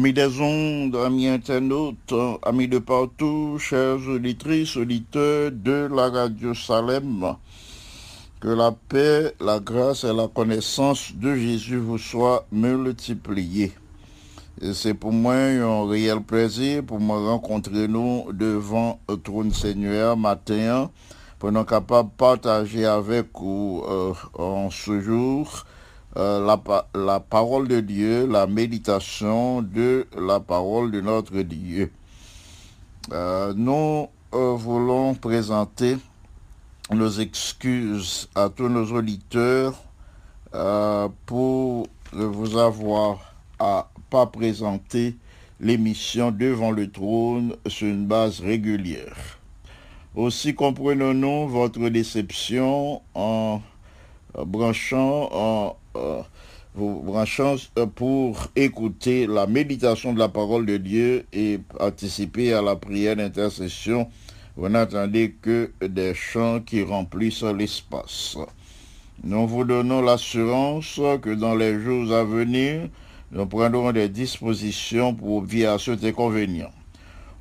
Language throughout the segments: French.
Amis des ondes, amis internautes, amis de partout, chers auditrices, auditeurs de la radio Salem, que la paix, la grâce et la connaissance de Jésus vous soient multipliées. C'est pour moi un réel plaisir pour me rencontrer nous devant le trône Seigneur matin pour nous capables de partager avec vous euh, en ce jour euh, la, la parole de Dieu, la méditation de la parole de notre Dieu. Euh, nous euh, voulons présenter nos excuses à tous nos auditeurs pour vous avoir à pas présenter l'émission devant le trône sur une base régulière. Aussi comprenons-nous votre déception en branchant, en vous branchant euh, pour écouter la méditation de la parole de Dieu et participer à la prière d'intercession. Vous n'attendez que des chants qui remplissent l'espace. Nous vous donnons l'assurance que dans les jours à venir, nous prendrons des dispositions pour à cet inconvénient.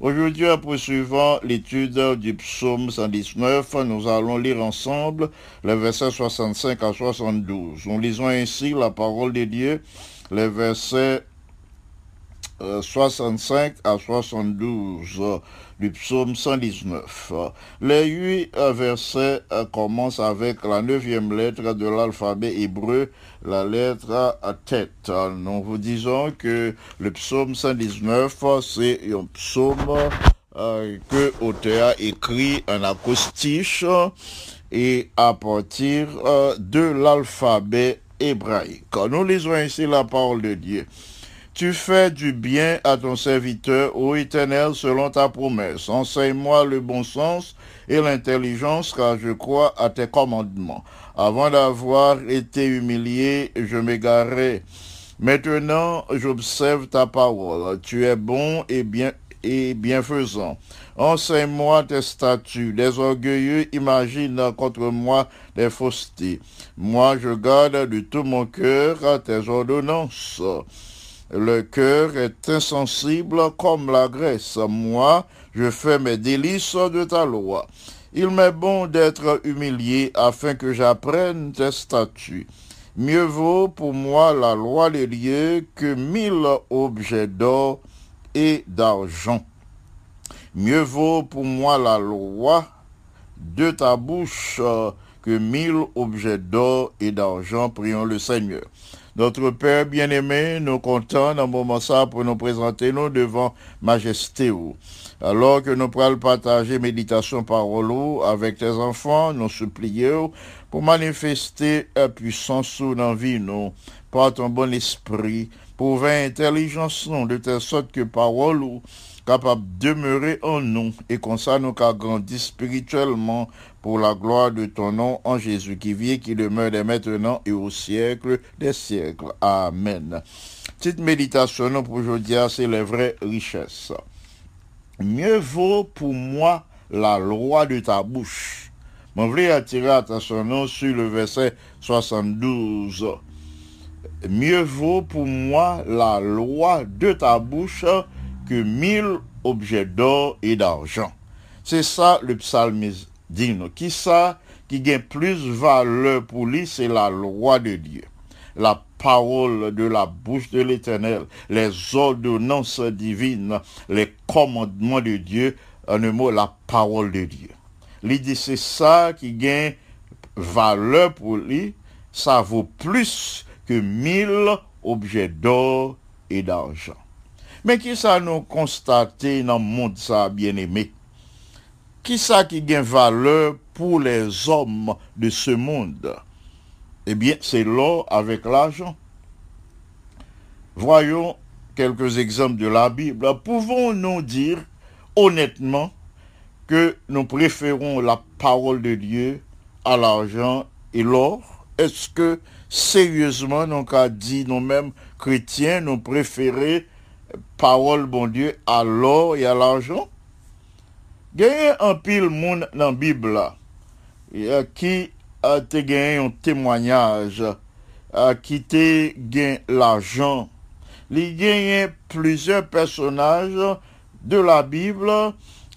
Aujourd'hui, en poursuivant l'étude du psaume 119, nous allons lire ensemble les versets 65 à 72. Nous lisons ainsi la parole de Dieu, les versets 65 à 72 euh, du psaume 119. Euh, Les huit euh, versets euh, commencent avec la neuvième lettre de l'alphabet hébreu, la lettre à tête. Euh, Nous vous disons que le psaume 119, euh, c'est un psaume euh, que l'auteur a écrit en acoustiche euh, et à partir euh, de l'alphabet hébraïque. Nous lisons ici la parole de Dieu. Tu fais du bien à ton serviteur, ô Éternel, selon ta promesse. Enseigne-moi le bon sens et l'intelligence, car je crois à tes commandements. Avant d'avoir été humilié, je m'égarais. Maintenant, j'observe ta parole. Tu es bon et bien et bienfaisant. Enseigne-moi tes statuts. Les orgueilleux imaginent contre moi des faussetés. Moi, je garde de tout mon cœur tes ordonnances. Le cœur est insensible comme la graisse. Moi, je fais mes délices de ta loi. Il m'est bon d'être humilié afin que j'apprenne tes statuts. Mieux vaut pour moi la loi des lieux que mille objets d'or et d'argent. Mieux vaut pour moi la loi de ta bouche que mille objets d'or et d'argent. Prions le Seigneur. Notre Père bien-aimé, nous comptons dans moment ça pour nous présenter nous devant Majesté. Alors que nous pourrons partager méditation parole avec tes enfants, nous supplions pour manifester la puissance dans vie nous, par ton bon esprit, pour vingt intelligence de telle sorte que parole capable de demeurer en nous et comme ça nous spirituellement pour la gloire de ton nom en Jésus qui vit qui demeure dès maintenant et au siècle des siècles. Amen. Petite méditation pour aujourd'hui, c'est les vraies richesses. Mieux vaut pour moi la loi de ta bouche. Je voulais attirer attention nous, sur le verset 72. Mieux vaut pour moi la loi de ta bouche que mille objets d'or et d'argent. C'est ça le psalmiste dit. nous. Qui ça qui gagne plus valeur pour lui, c'est la loi de Dieu. La parole de la bouche de l'éternel, les ordonnances divines, les commandements de Dieu, en un mot, la parole de Dieu. Dit c'est ça qui gagne valeur pour lui, ça vaut plus que mille objets d'or et d'argent. Mais qui ça nous constater dans le monde ça, bien-aimé? Qui ça qui gagne valeur pour les hommes de ce monde? Eh bien, c'est l'or avec l'argent. Voyons quelques exemples de la Bible. Pouvons-nous dire honnêtement que nous préférons la parole de Dieu à l'argent et l'or? Est-ce que sérieusement, nous avons dit nous-mêmes chrétiens, nous préférons parole bon Dieu à l'or et à l'argent? A un pile monde dans la Bible euh, qui a gagné un témoignage, qui te gagné l'argent. Il a plusieurs personnages de la Bible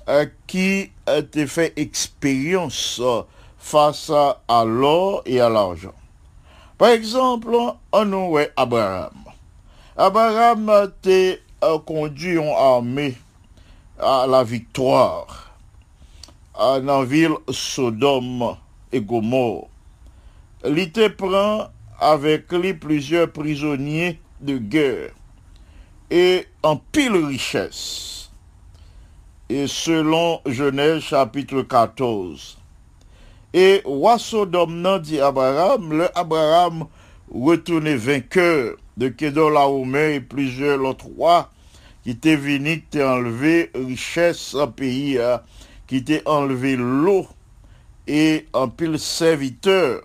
euh, qui ont fait expérience face à, l'or et à l'argent. Par exemple, on a Abraham. Abraham a euh, conduit en armée à la victoire à la ville Sodome et Gomorre. Te prend avec lui plusieurs prisonniers de guerre et en pile richesse. Et selon Genèse chapitre 14. Et roi Sodome dit Abraham, le Abraham retourné vainqueur de Kedorlaomer et plusieurs l'autre rois qui t'est venu qui t'est enlevé richesse au pays, hein, qui t'est enlevé l'eau et un pile serviteur.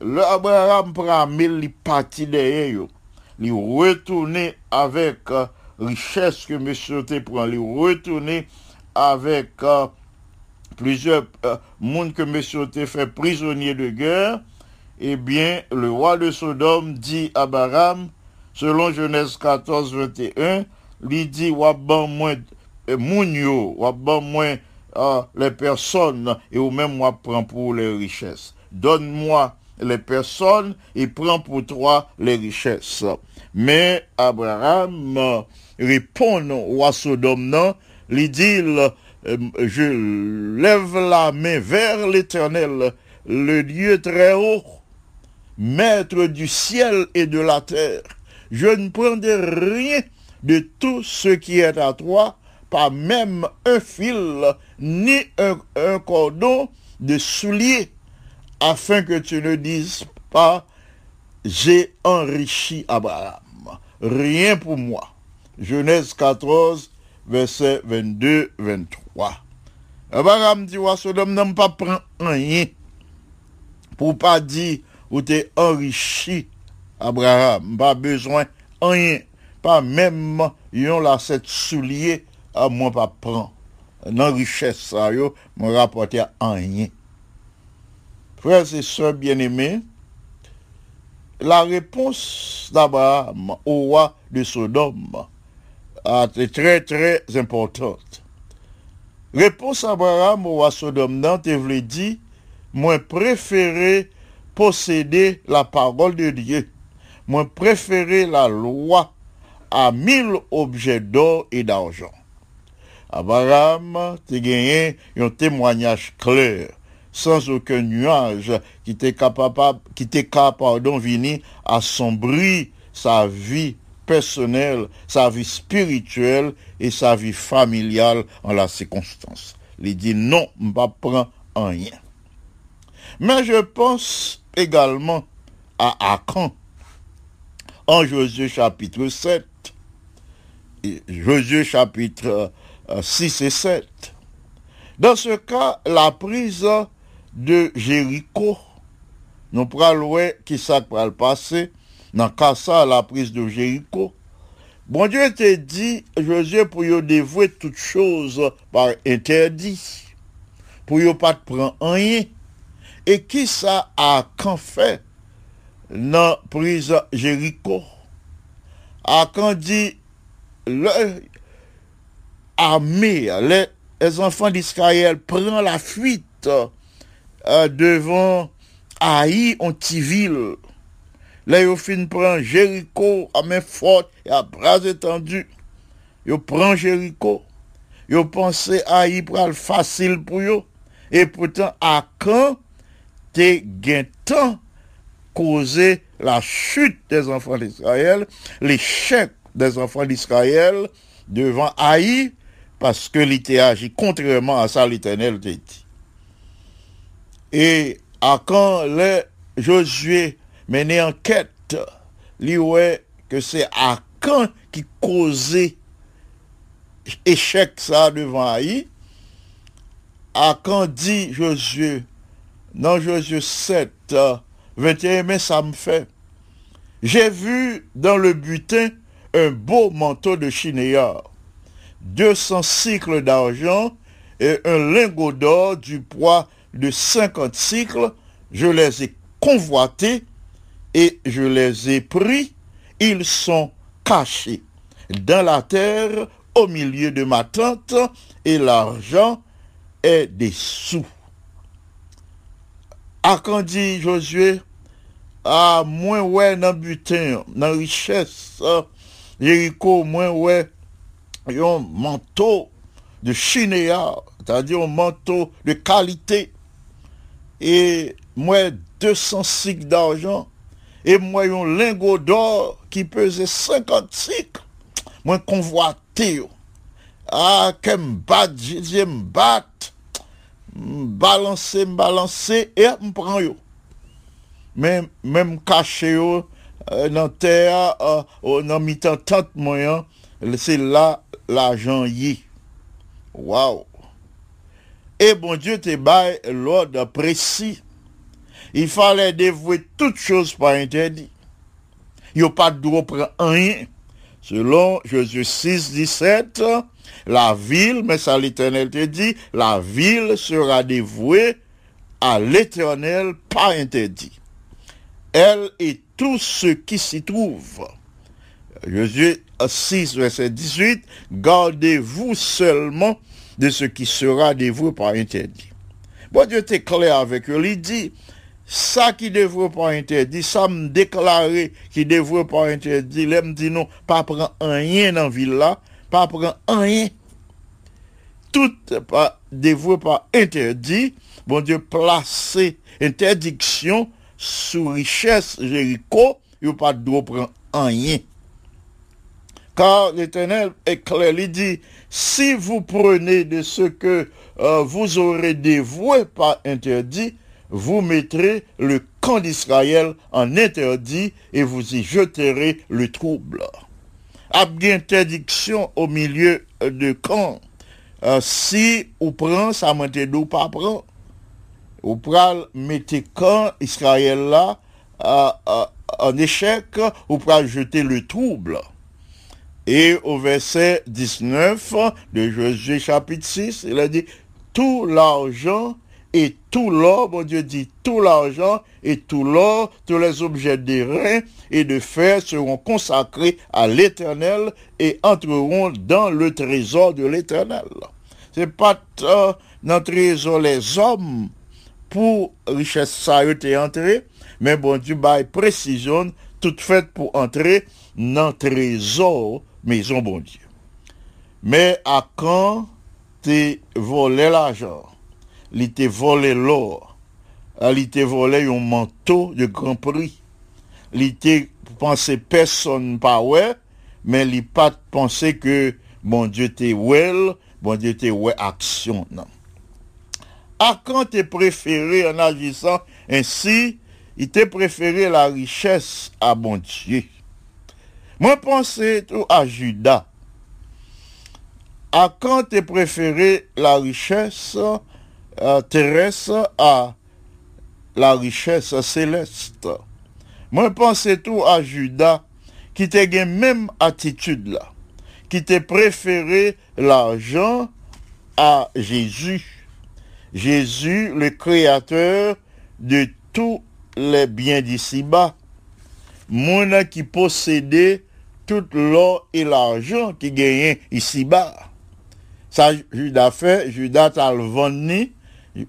Le Abraham prend mille li parti derrière. Li retourné avec euh, richesse que monsieur te prend, li retourné avec euh, plusieurs euh, monde que monsieur te fait prisonnier de guerre. Eh bien, le roi de Sodome dit à Abraham, selon Genèse 14, 21, lui dit, wap ban moins moun yo, wap ban moins euh, les personnes, et ou même moi prends pour les richesses. Donne-moi les personnes et prend pour toi les richesses. Mais Abraham euh, répond Sodome, non, il dit, euh, je lève la main vers l'éternel, le Dieu très haut, maître du ciel et de la terre. Je ne prendrai rien de tout ce qui est à toi, pas même un fil, ni un, cordon de soulier, afin que tu ne dises pas, j'ai enrichi Abraham. Rien pour moi. Genèse 14, verset 22-23. Abraham dit, ouais, Sodome n'a pas pris rien pour pas dire ou t'es enrichi Abraham. Pas besoin rien. Pas même yon la cette soulier à moi pas prendre. Nan richesse ça yo, rapporter à rien. Frères et sœurs bien-aimés, la réponse d'Abraham au roi de Sodome a été très très importante. Réponse Abraham au roi Sodome nan te vle dit, moi préféré posséder la parole de Dieu. Moi préféré la loi à mille objets d'or et d'argent. Abraham te gagné un témoignage clair, sans aucun nuage, qui était capable, qui était capable d'en venir assombrir sa vie personnelle, sa vie spirituelle et sa vie familiale en la circonstance. Il dit non, je pas prendre rien. Mais je pense également à Akan, en Josué chapitre 7, et Josué chapitre euh, 6 et 7. Dans ce cas, la prise de Jéricho, nous prenons qui ça le passer, dans la prise de Jéricho. Bon Dieu te dit, Josué, pour y dévouer toutes choses par interdit, pour y pas prendre rien. Et qui ça a quand fait dans prise Jéricho? A quand dit, le armée, les, enfants d'Israël prennent la fuite euh, devant Haï, en ville. Là, ils fin prend Jéricho à main forte et à bras étendus. Ils prennent Jéricho. Ils pensent Haï le facile pour eux. Et pourtant, à quand te gain causer la chute des enfants d'Israël, l'échec des enfants d'Israël devant Haï, parce que l'ité agi contrairement à ça l'éternel te dit. Et à quand le Josué menait enquête, lui ouais que c'est à quand qui causait échec ça devant Haï, à quand dit Josué, dans Josué 7, euh, 21, mais ça me fait. J'ai vu dans le butin un beau manteau de chinéard, 200 cycles d'argent et un lingot d'or du poids de 50 cycles. Je les ai convoités et je les ai pris. Ils sont cachés dans la terre au milieu de ma tente et l'argent est des sous. A quand dit Josué, à moins ouais dans butin, dans richesse, Jéricho, moins ouais, un manteau de chinéa, c'est-à-dire un manteau de qualité, et moi 200 cycles d'argent, et moi un lingot d'or qui pesait 50 cycles, moi convoité, ah, que m'bat, je m'bat, balancer, balancer, et m'prend yo. Même, même caché euh, dans terre, euh, dans mi-temps tante moyen, c'est là l'argent y. Waouh! Et bon Dieu te bail l'ordre précis. Il fallait dévouer toutes choses par interdit. Il n'y a pas de droit pour rien. Selon Jésus 6, 17, la ville, mais ça l'éternel te dit, la ville sera dévouée à l'éternel par interdit. Elle et tout ce qui s'y trouve. Jésus 6, verset 18, gardez-vous seulement de ce qui sera dévoué par interdit. Bon Dieu t'est clair avec eux, il dit, ça qui devrait pas interdit, ça me déclarer qui devrait pas interdit, là me dit non, pas prendre rien dans ville là, pas prendre rien. Tout devrait pas interdit, bon Dieu placer interdiction sous richesse Jéricho, il pas de droit prendre rien. Car l'Éternel est clair, il dit, si vous prenez de ce que euh, vous aurez dévoué par interdit, vous mettrez le camp d'Israël en interdit et vous y jeterez le trouble. Abdi interdiction au milieu de camp. Euh, si ou prend, ça monte d'où pas prend. Ou pral Israël là euh, euh, en échec, ou pral jeter le trouble. Et au verset 19 de Josué chapitre 6, il a dit, tout l'argent et tout l'or, bon Dieu dit, tout l'argent et tout l'or, tous les objets d'airain et de fer seront consacrés à l'éternel et entreront dans le trésor de l'éternel. C'est pas euh, dans le trésor les hommes pour richesse ça été entré, mais bon Dieu, bah, précision, tout fait pour entrer dans trésor maison bon Dieu. Mais à quand tu volé l'argent, il te volé l'or, il te volé un manteau de grand prix, il te pensé personne pas ouais, mais il pas pensé que bon Dieu te well, bon Dieu te ouais action. À quand t'es préféré en agissant ainsi, il t'a préféré la richesse à bon Dieu. Moi, pensez tout à Judas. À quand t'es préféré la richesse euh, terrestre à la richesse céleste. Moi, pensez tout à Judas qui t'a gagné même attitude là, qui t'a préféré l'argent à Jésus. Jésus, le créateur de tous les biens d'ici-bas. Moi qui possédait tout l'or et l'argent qui gagnait ici-bas. Ça, Judas fait, Judas vendu,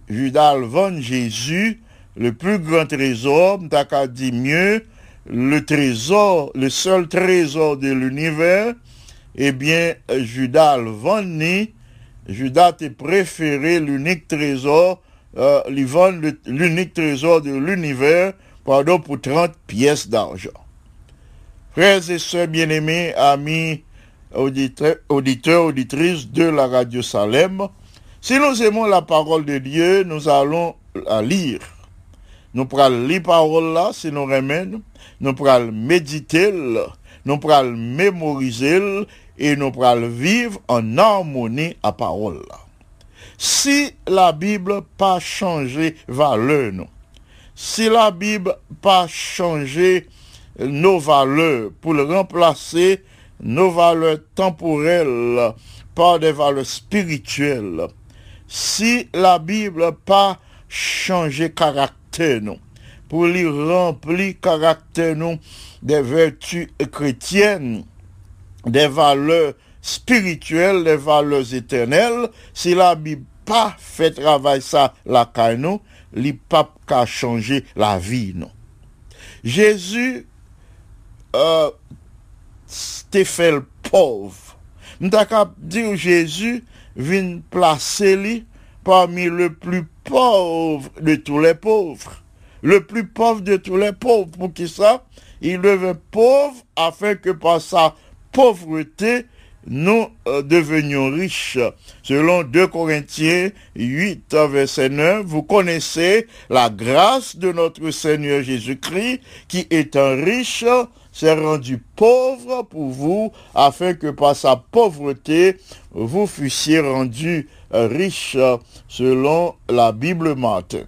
Judas a le vendu Jésus, le plus grand trésor, t'as mieux, le trésor, le seul trésor de l'univers, eh bien, Judas a le vendu, Judas a préféré l'unique trésor, euh, l'unique trésor de l'univers, pardon, pour 30 pièces d'argent. Frères et sœurs bien-aimés, amis, auditeurs, auditrices de la radio Salem, si nous aimons la parole de Dieu, nous allons la lire. Nous pourrons lire parole là, si nous remènes, nous pourrons méditer, nous pourrons mémoriser et nous pourrons vivre en harmonie à parole. Si la Bible pas changé valeur, non. Si la Bible pas changé nos valeurs pour remplacer nos valeurs temporelles par des valeurs spirituelles. Si la Bible pas changé caractère non, pour lui remplir caractère non des vertus chrétiennes, des valeurs spirituelles, des valeurs éternelles, si la Bible pas fait travail ça la caille pas changer la vie non. Jésus euh, fait le pauvre. M'ta dire Jésus vient placer lui parmi le plus pauvre de tous les pauvres. Le plus pauvre de tous les pauvres. Pour qui ça? Il devient pauvre afin que par sa pauvreté, nous euh, devenions riches. Selon 2 Corinthiens 8, verset 9, vous connaissez la grâce de notre Seigneur Jésus-Christ qui étant riche s'est rendu pauvre pour vous afin que par sa pauvreté, vous fussiez rendus euh, riches selon la Bible Martin.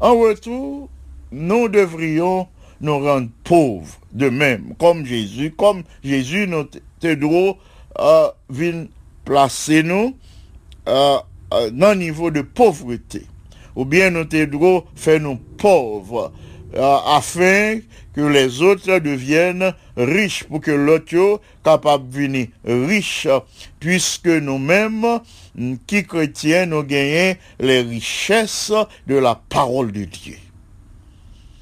En retour, nous devrions nous rendre pauvres de même, comme Jésus, comme Jésus nous te droit euh, vient placer nous euh, euh, dans le niveau de pauvreté. Ou bien nous te faire nous pauvres euh, afin que les autres deviennent riches pour que l'autre capable de venir riche puisque nous-mêmes qui chrétiens nous gagnons les richesses de la parole de Dieu.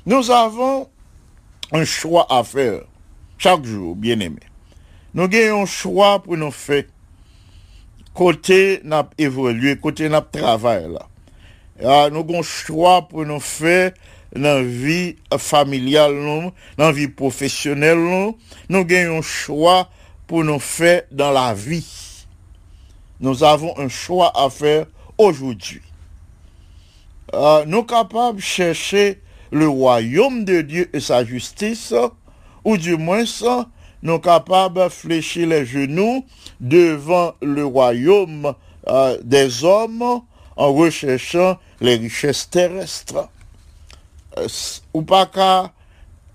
Nous avons un choix à faire chaque jour, bien aimé. Nous avons un choix pour nous faire côté n'a évolué, côté n'a travail. Ah, nous avons un choix pour nous faire dans la vie familiale, dans la vie professionnelle, nous, nous avons un choix pour nous faire dans la vie. Nous avons un choix à faire aujourd'hui. Ah, nous sommes capables de chercher le royaume de Dieu et sa justice, ou du moins nous capables de fléchir les genoux devant le royaume euh, des hommes en recherchant les richesses terrestres. Euh, ou pas qu'à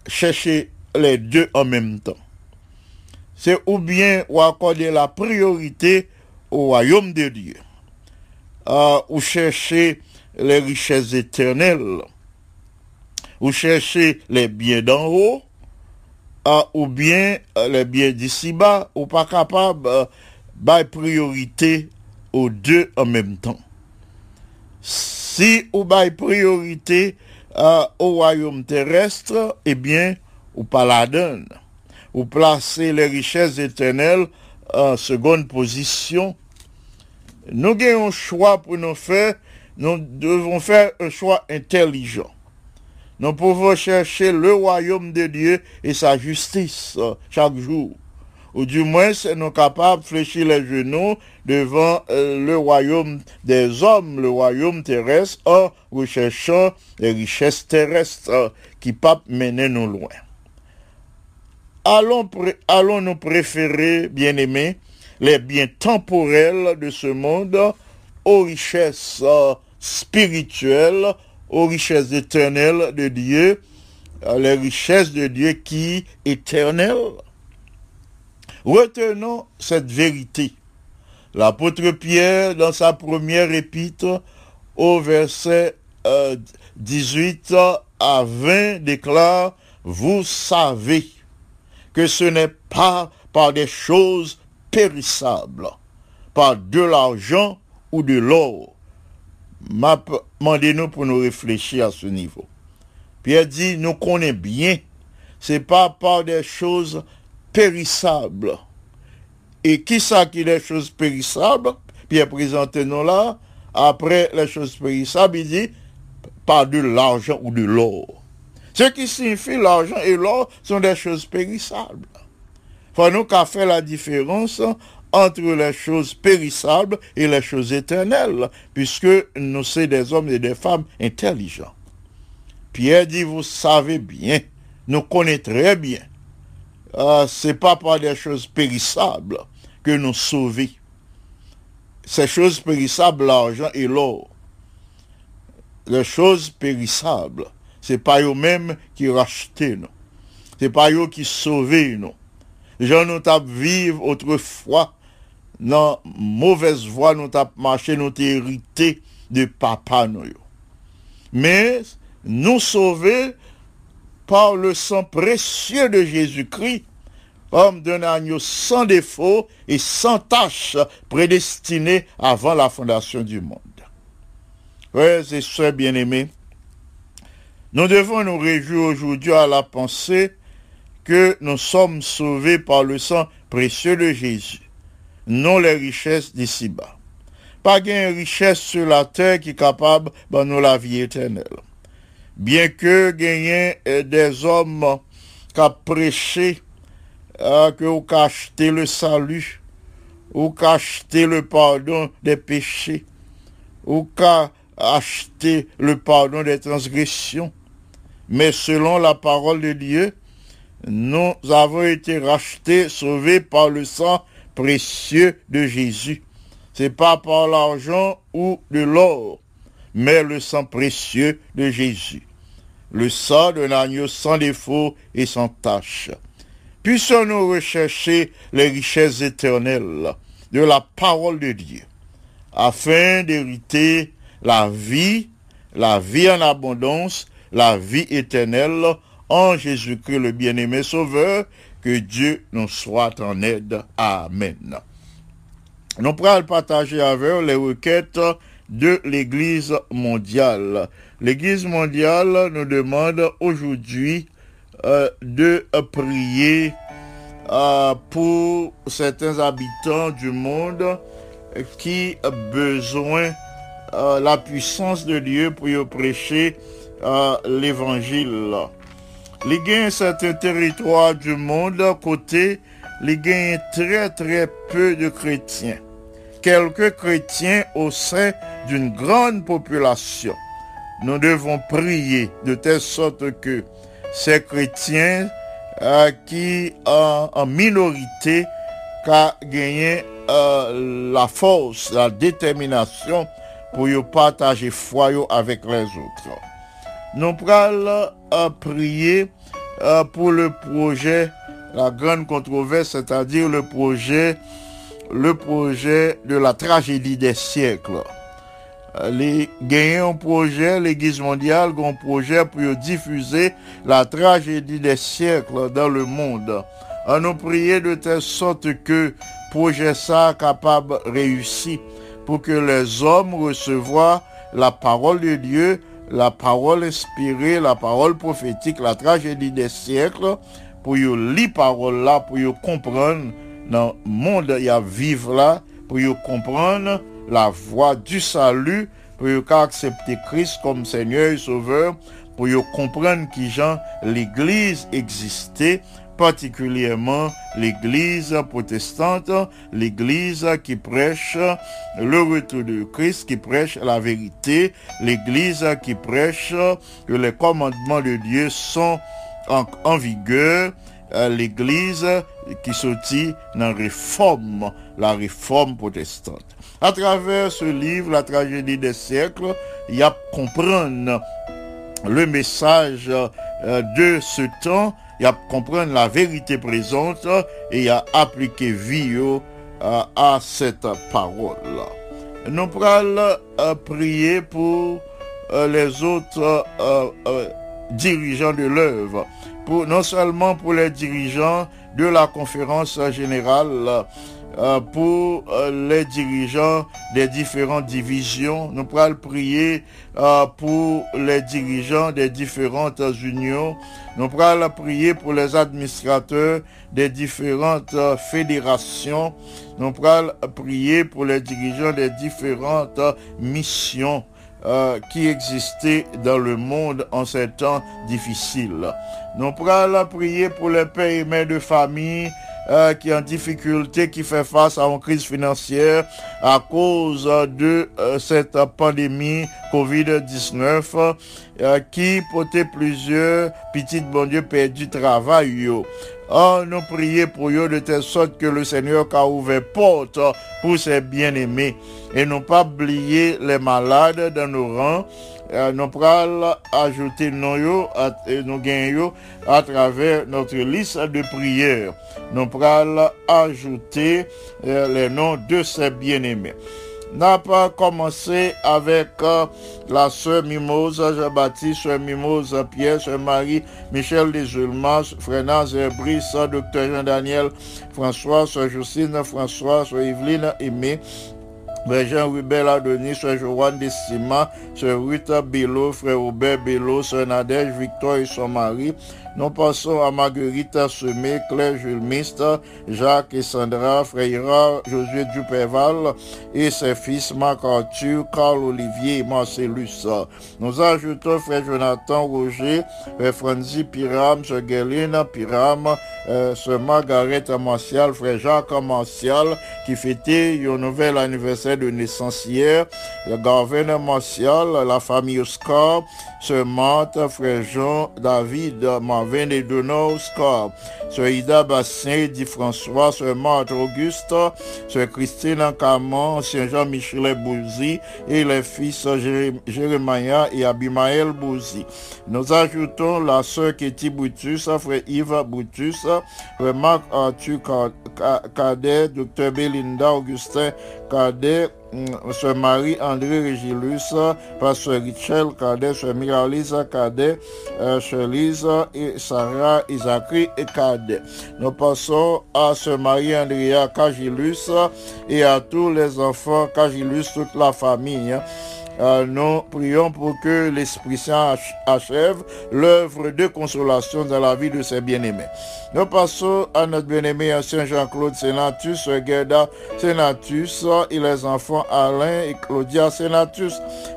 chercher les deux en même temps. C'est ou bien ou accorder la priorité au royaume de Dieu, euh, ou chercher les richesses éternelles, ou chercher les biens d'en haut, euh, ou bien euh, les biens d'ici-bas, ou pas capable de euh, priorité aux deux en même temps. Si ou bail priorité euh, au royaume terrestre, eh bien, ou pas la donne. Ou placer les richesses éternelles en seconde position. Nous avons un choix pour nous faire, nous devons faire un choix intelligent. Nous pouvons chercher le royaume de Dieu et sa justice euh, chaque jour. Ou du moins, nous capables de fléchir les genoux devant euh, le royaume des hommes, le royaume terrestre, en recherchant les richesses terrestres euh, qui peuvent mener nous loin. Allons, pré- allons nous préférer, bien-aimés, les biens temporels de ce monde aux richesses spirituelles, aux richesses éternelles de Dieu, euh, les richesses de Dieu qui éternelles. Retenons cette vérité. L'apôtre Pierre, dans sa première épître, au verset euh, 18 à 20, déclare, Vous savez que ce n'est pas par des choses périssables, par de l'argent ou de l'or. M'a- Demandez-nous pour nous réfléchir à ce niveau. Pierre dit, nous connaissons bien, c'est pas par des choses périssables. Et qui ça qui des choses périssables? Pierre présente nous là, après les choses périssables, il dit, par de l'argent ou de l'or. Ce qui signifie l'argent et l'or sont des choses périssables. Faut nous qu'à faire la différence entre les choses périssables et les choses éternelles, puisque nous sommes des hommes et des femmes intelligents. Pierre dit, vous savez bien, nous connaissons très bien, euh, c'est pas par des choses périssables que nous sauvons. Ces choses périssables, l'argent et l'or. Les choses périssables, c'est pas eux-mêmes qui rachetent nous. C'est pas eux qui sauvent nous. Les gens nous tapent vivre autrefois dans mauvaise voie, nous tapent marcher, nous t'ai hérité de papa nous. yo. Mais nous sauver par le sang précieux de Jésus-Christ, homme d'un agneau sans défaut et sans tache, prédestiné avant la fondation du monde. Frères et sœurs bien-aimés, nous devons nous réjouir aujourd'hui à la pensée que nous sommes sauvés par le sang précieux de Jésus, non les richesses d'ici-bas. Pas gain richesse sur la terre qui est capable de nous la vie éternelle. Bien que gagner euh, des hommes qui prêché, euh, que ou qu'a acheté le salut, ou acheté le pardon des péchés, ou acheté le pardon des transgressions. Mais selon la parole de Dieu, nous avons été rachetés, sauvés par le sang précieux de Jésus. C'est pas par l'argent ou de l'or, mais le sang précieux de Jésus. Le sang d'un agneau sans défaut et sans tache. Puissions-nous rechercher les richesses éternelles de la parole de Dieu, afin d'hériter la vie, la vie en abondance, la vie éternelle en Jésus-Christ le bien-aimé Sauveur, que Dieu nous soit en aide. Amen. Nous pourrons partager avec les requêtes de l'Église mondiale. L'Église mondiale nous demande aujourd'hui euh, de prier euh, pour certains habitants du monde qui ont besoin euh, la puissance de Dieu pour prêcher euh, l'évangile. Les gains certains territoires du monde côté les gains très très peu de chrétiens. Quelques chrétiens au sein d'une grande population. Nous devons prier de telle sorte que ces chrétiens euh, qui ont en minorité qu'a gagné euh, la force, la détermination pour partager foi avec les autres. Nous prenons à prier euh, pour le projet, la grande controverse, c'est-à-dire le projet, le projet de la tragédie des siècles. Euh, Les gagnants un projet, l'Église mondiale a un projet pour diffuser la tragédie des siècles dans le monde. On nous prier de telle sorte que projet ça capable de réussir pour que les hommes recevoient la parole de Dieu, la parole inspirée, la parole prophétique, la tragédie des siècles, pour lire parole là, pour comprendre dans le monde y a vivre là, pour comprendre la voie du salut, pour accepter Christ comme Seigneur et Sauveur, pour comprendre qui genre l'Église existait, particulièrement l'Église protestante, l'Église qui prêche le retour de Christ, qui prêche la vérité, l'Église qui prêche que les commandements de Dieu sont en, vigueur, euh, l'Église qui sortit dans la réforme, la réforme protestante. À travers ce livre, La tragédie des siècles, il y a comprendre le message euh, de ce temps, y a comprendre la vérité présente et y a appliquer vie à cette parole. Nous pourrons euh, prier pour euh, les autres euh, dirigeants de l'œuvre, non seulement pour les dirigeants de la conférence générale, pour euh, les dirigeants des différentes divisions. Nous pourrons prier euh, pour les dirigeants des différentes unions. Nous pourrons prier pour les administrateurs des différentes euh, fédérations. Nous pourrons prier pour les dirigeants des différentes euh, missions euh, qui existaient dans le monde en ces temps difficiles. Nous pourrons prier pour les pères et mères de famille euh, qui en difficulté, qui fait face à une crise financière à cause de euh, cette pandémie Covid-19 euh, qui portait plusieurs petites bon Dieu perdu travail. Oh, nous prier pour eux de telle sorte que le Seigneur a ouvert porte pour ses bien-aimés et non pas oublier les malades dans nos rangs. Euh, nous pourrons ajouter nos yo, à, travers notre liste de prières. Nous pourrons ajouter euh, les noms de ses bien-aimés n'a pas commencé avec euh, la sœur Mimose Jean-Baptiste, sœur Mimose Pierre, sœur Marie, Michel Desulmas, frère Nazaire Brice, docteur Jean-Daniel François, sœur Justine François, sœur Yveline Aimé, Frère Jean-Rubel Adonis, Frère Joanne Destima, Sœur Rita Bello, Frère Robert Bello, Sœur Nadège Victor et son mari. Nous passons à Marguerite Semé, Claire Jules Mist, Jacques et Sandra, Frère Josué Duperval et ses fils Marc Arthur, Carl Olivier et Marcellus. Nous ajoutons Frère Jonathan Roger, Frère Franzi Piram, Sœur Guéline Piram, euh, Sœur Margaret Martial, Frère Jacques Martial, qui fêtait un nouvel anniversaire de naissance hier, le Martial, la famille Oscar, Sœur Marthe, Frère Jean, David, Marvin et Donor Oscar, Sœur Ida Bassin, dit François, Sœur Marthe Auguste, Sœur Christine Camon, Saint Jean-Michel Bouzy et les fils Jéré- Jérémia et Abimaël Bouzy. Nous ajoutons la sœur Ketty Boutus, Frère Yves Boutus, Frère Marc Arthur Ca- Ca- Cadet, Docteur Belinda Augustin cadet, mm, sœur Marie André Régilus, pasteur Richel cadet, sœur Miralisa cadet, euh, sœur Lise et Sarah Isacri et cadet. Nous passons à sœur Marie Andrea Cagilus et à tous les enfants Cagilus, toute la famille. Euh, nous prions pour que l'Esprit Saint ach- achève l'œuvre de consolation dans la vie de ses bien-aimés. Nous passons à notre bien-aimé ancien Jean-Claude Sénatus, Gerda Sénatus et les enfants Alain et Claudia Sénatus.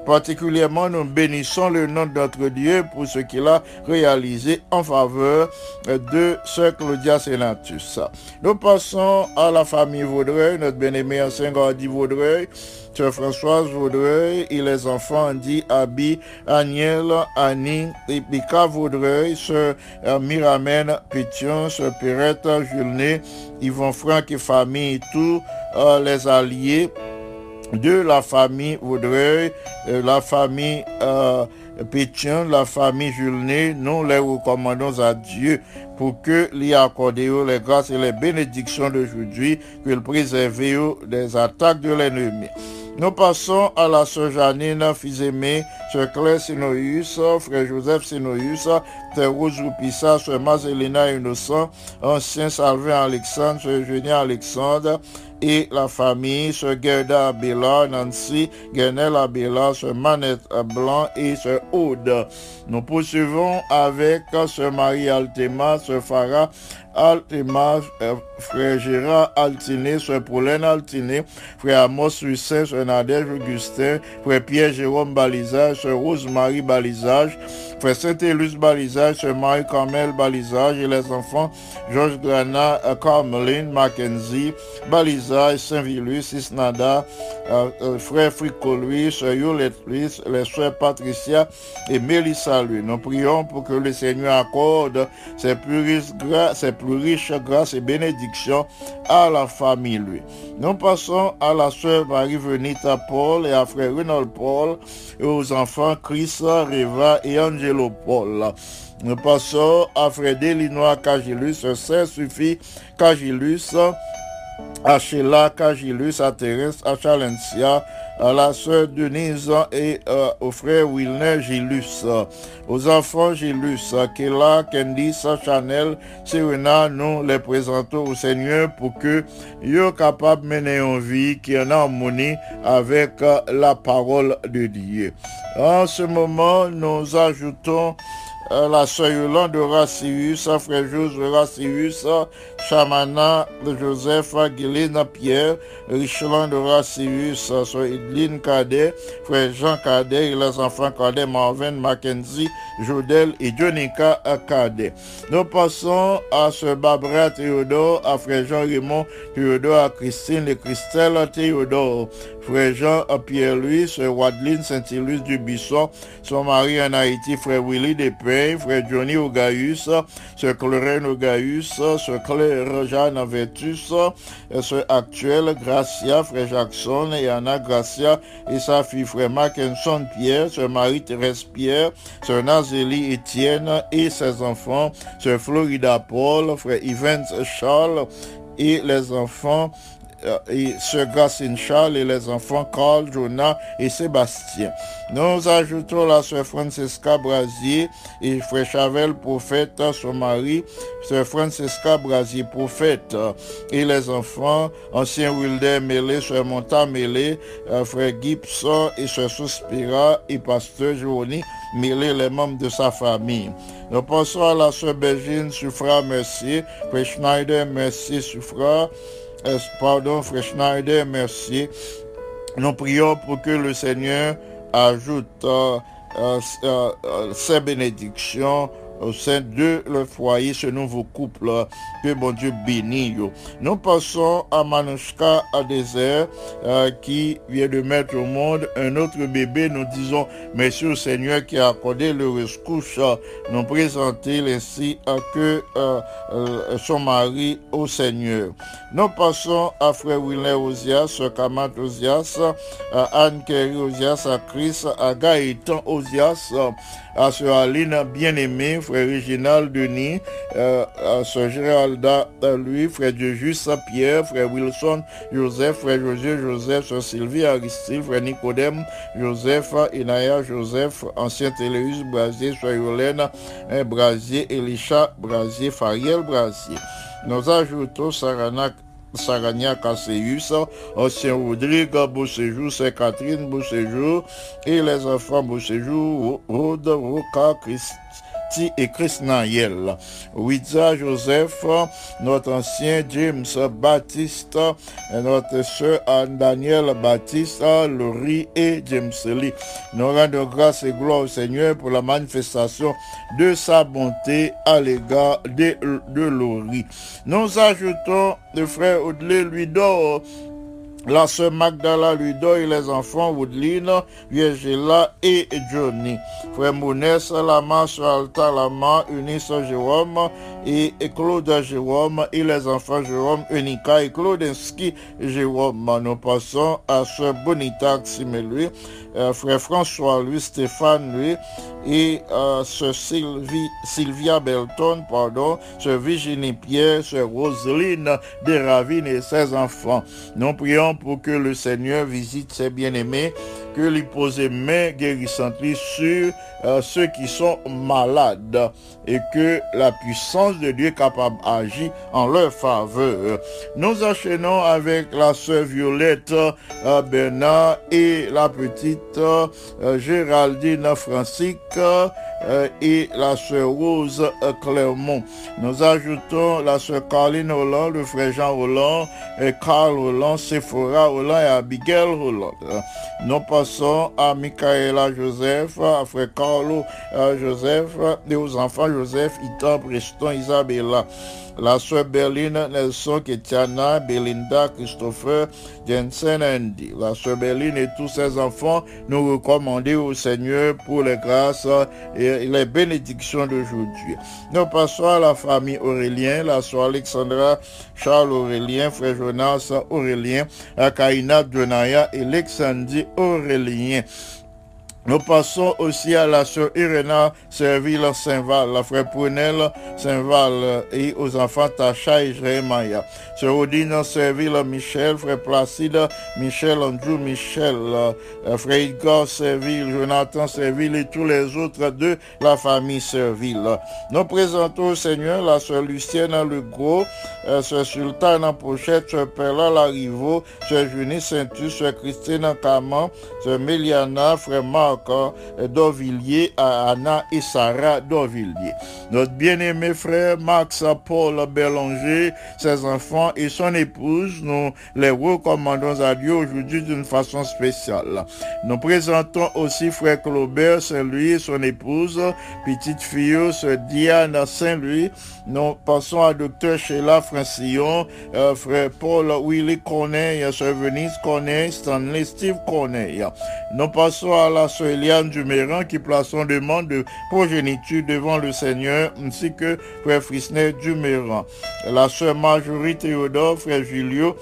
Particulièrement, nous bénissons le nom de notre Dieu pour ce qu'il a réalisé en faveur de sœur Claudia Sénatus. Nous passons à la famille Vaudreuil, notre bien-aimé ancien Gordy Vaudreuil, Sœur Françoise Vaudreuil et les enfants Andy, Abby, Agnel, Annie, et Pika Vaudreuil, Sœur euh, Miramène Pétion, Sœur Perrette Julné, Yvon Franck et famille, tous euh, les alliés de la famille Vaudreuil, euh, la famille Pétion, la famille Julné, nous les recommandons à Dieu pour que lui accorder les grâces et les bénédictions d'aujourd'hui, qu'il préserve des attaques de l'ennemi. Nous passons à la sœur Janine, fils aimé, sœur Claire Sinoïus, frère Joseph Sinoïus, sœur Rose Roupissa, sœur Marcelina Innocent, ancien Salvin Alexandre, sœur Eugénie Alexandre, et la famille, sœur Gerda Abela, Nancy, Guenel Abela, sœur Manette Blanc et sœur Aude. Nous poursuivons avec sœur Marie Altema, sœur Farah Altema, euh, frère Gérard Altiné, sœur Pauline Altiné, frère Amos Hussein, sœur Nadège Augustin, frère Pierre Jérôme Balisage, sœur Rose-Marie Balisage, frère Saint-Élus Balisage, sœur Marie-Carmel Balisage et les enfants Georges Grana, euh, Carmeline, Mackenzie, Balisage, Saint-Vilus, Isnada, euh, euh, frère Fricolo, sœur Yolette Luis, les sœurs Patricia et Mélissa lui. Nous prions pour que le Seigneur accorde ses plus riches grâces, ses plus riches grâces et bénédictions à la famille lui. Nous passons à la sœur Marie-Venita Paul et à frère Reynold Paul et aux enfants Chris, Reva et Angelo Paul. Nous passons à frère Delinois Cagilus, Saint-Suffit Cagilus, à Sheila Cagilus, à Thérèse, à Chalencia, à la sœur Denise et euh, au frère Wilner Gilus, aux enfants Gilus, Kela, Candice, Chanel, Serena, nous les présentons au Seigneur pour que yo capable de mener une vie qui est en harmonie avec euh, la parole de Dieu. En ce moment, nous ajoutons la sœur Yolande Racius, frère Joseph Racius, Chamana Joseph, Guiline Pierre, Richland de Racius, sœur Edline Cadet, frère Jean Cadet et les enfants Cadet, Marvin, Mackenzie, Jodel et Jonica Cadet. Nous passons à sœur Barbara Théodore, à frère Jean-Raymond Théodore, à Christine et Christelle Théodore, frère Jean Pierre-Louis, sœur Wadeline Saint-Ilus du Bisson, son mari en Haïti, frère Willy Despain, frère Johnny Ogaïus, sœur Clorène Ogaïus, sœur Claire Jeanne Vertus, sœur actuelle Gracia, frère Jackson et Anna Gracia et sa fille frère Mackinson Pierre, sœur Marie-Thérèse Pierre, sœur Nazélie Étienne et ses enfants, sœur Florida Paul, frère Evans Charles et les enfants euh, et Sœur Gracine Charles et les enfants Carl, Jonah et Sébastien. Nous ajoutons la Sœur Francesca Brasier et Frère Chavel, prophète, son mari, Sœur Francesca Brasier, prophète, euh, et les enfants, Ancien Wilder Mêlé, Sœur Monta Mêlé, euh, Frère Gibson et Sœur Suspira et Pasteur Johnny Mêlé, les membres de sa famille. Nous passons à la Sœur Bergine Suffra Mercier, Frère Schneider Mercier Suffra, euh, pardon, Frère Schneider, merci. Nous prions pour que le Seigneur ajoute euh, euh, euh, ses bénédictions au sein de le foyer, ce nouveau couple que bon Dieu bénit. yo. Nous passons à Manouchka à euh, qui vient de mettre au monde un autre bébé. Nous disons merci au Seigneur qui a accordé le rescouche. Nous présenter ainsi euh, que euh, euh, son mari au Seigneur. Nous passons à Frère Willem Ozias, Kamat Ozias, à Anne Kerry Ozias, à Chris, à Gaëtan Ozias, à Sœur Aline bien-aimée, frère Réginald Denis, euh, sœur Géralda Louis, frère Dieu-Juste Pierre, frère Wilson Joseph, frère José Joseph, sœur Sylvie Aristide, frère Nicodème Joseph, Inaya Joseph, ancien Téléus Brasier, sœur Yolène hein, Brasier, Elisha Brasier, Fariel Brasier. Nous ajoutons Sarana Sarania Casseus, ancien Rodrigue, beau séjour, c'est Catherine, beau séjour, et les enfants, beau séjour, Rode, Roca, Christ, et Chris Nayel. Wiza Joseph, notre ancien James Baptiste, notre soeur Daniel Baptiste, Laurie et James Lee. Nous rendons grâce et gloire au Seigneur pour la manifestation de sa bonté à l'égard de, de Laurie. Nous ajoutons le frère Audley Luidor la sœur Magdala Ludo et les enfants Woodline, Virgila et Johnny. Frère Mounès Lama, Alta Lama, Eunice Jérôme et Claude Jérôme et les enfants Jérôme Unica et Claudinski Jérôme. Nous passons à Sœur Bonita Ximelui, euh, Frère François lui, Stéphane lui et euh, Sylvia Belton, pardon, Sœur Virginie Pierre, Sœur Roseline Desravines et ses enfants. Nous prions pour que le Seigneur visite ses bien-aimés, que lui pose main guérissante sur euh, ceux qui sont malades et que la puissance de Dieu est capable d'agir en leur faveur. Nous enchaînons avec la sœur Violette euh, Bernard et la petite euh, Géraldine Francique et la sœur Rose Clermont. Nous ajoutons la sœur Carline Hollande, le frère Jean Hollande, et Carl Hollande, Sephora Hollande et Abigail Hollande. Nous à Michaela Joseph, à frère Carlo Joseph et aux enfants Joseph, Itan, Preston, Isabella la sœur Berline Nelson Ketiana, Belinda, Christopher, Jensen, Andy. La sœur Berline et tous ses enfants nous recommander au Seigneur pour les grâces et les bénédictions d'aujourd'hui. Nous passons à la famille Aurélien, la sœur Alexandra, Charles Aurélien, frère Jonas Aurélien, Akaina Donaya et Alexandre Aurélien. estrelinha Nous passons aussi à la sœur Irena Serville Saint-Val, la frère Prunel Saint-Val et aux enfants Tacha et Jérémia. Sœur Odine Serville Michel, frère Placide Michel, Andrew Michel, frère Igor Serville, Jonathan Serville et tous les autres de la famille Serville. Nous présentons au Seigneur la sœur Lucienne Le Gros, sœur Sultane Pochette, sœur Perla Larivo, sœur Junie Saintus, sœur Christine Caman, sœur Méliana, frère D'Orvilliers à Anna et Sarah d'Orvilliers. Notre bien-aimé frère Max Paul Bélanger, ses enfants et son épouse, nous les recommandons à Dieu aujourd'hui d'une façon spéciale. Nous présentons aussi frère Claubert Saint-Louis son épouse, petite fille, Diane Saint-Louis. Nous passons à docteur Sheila Francillon, euh, frère Paul Willy Corneille, sœur Venise Corneille, Stanley Steve Corneille. Nous passons à la Eliane Duméran qui place son demande de progéniture devant le Seigneur, ainsi que frère Frisnet Duméran. La sœur Marjorie Théodore, frère Julio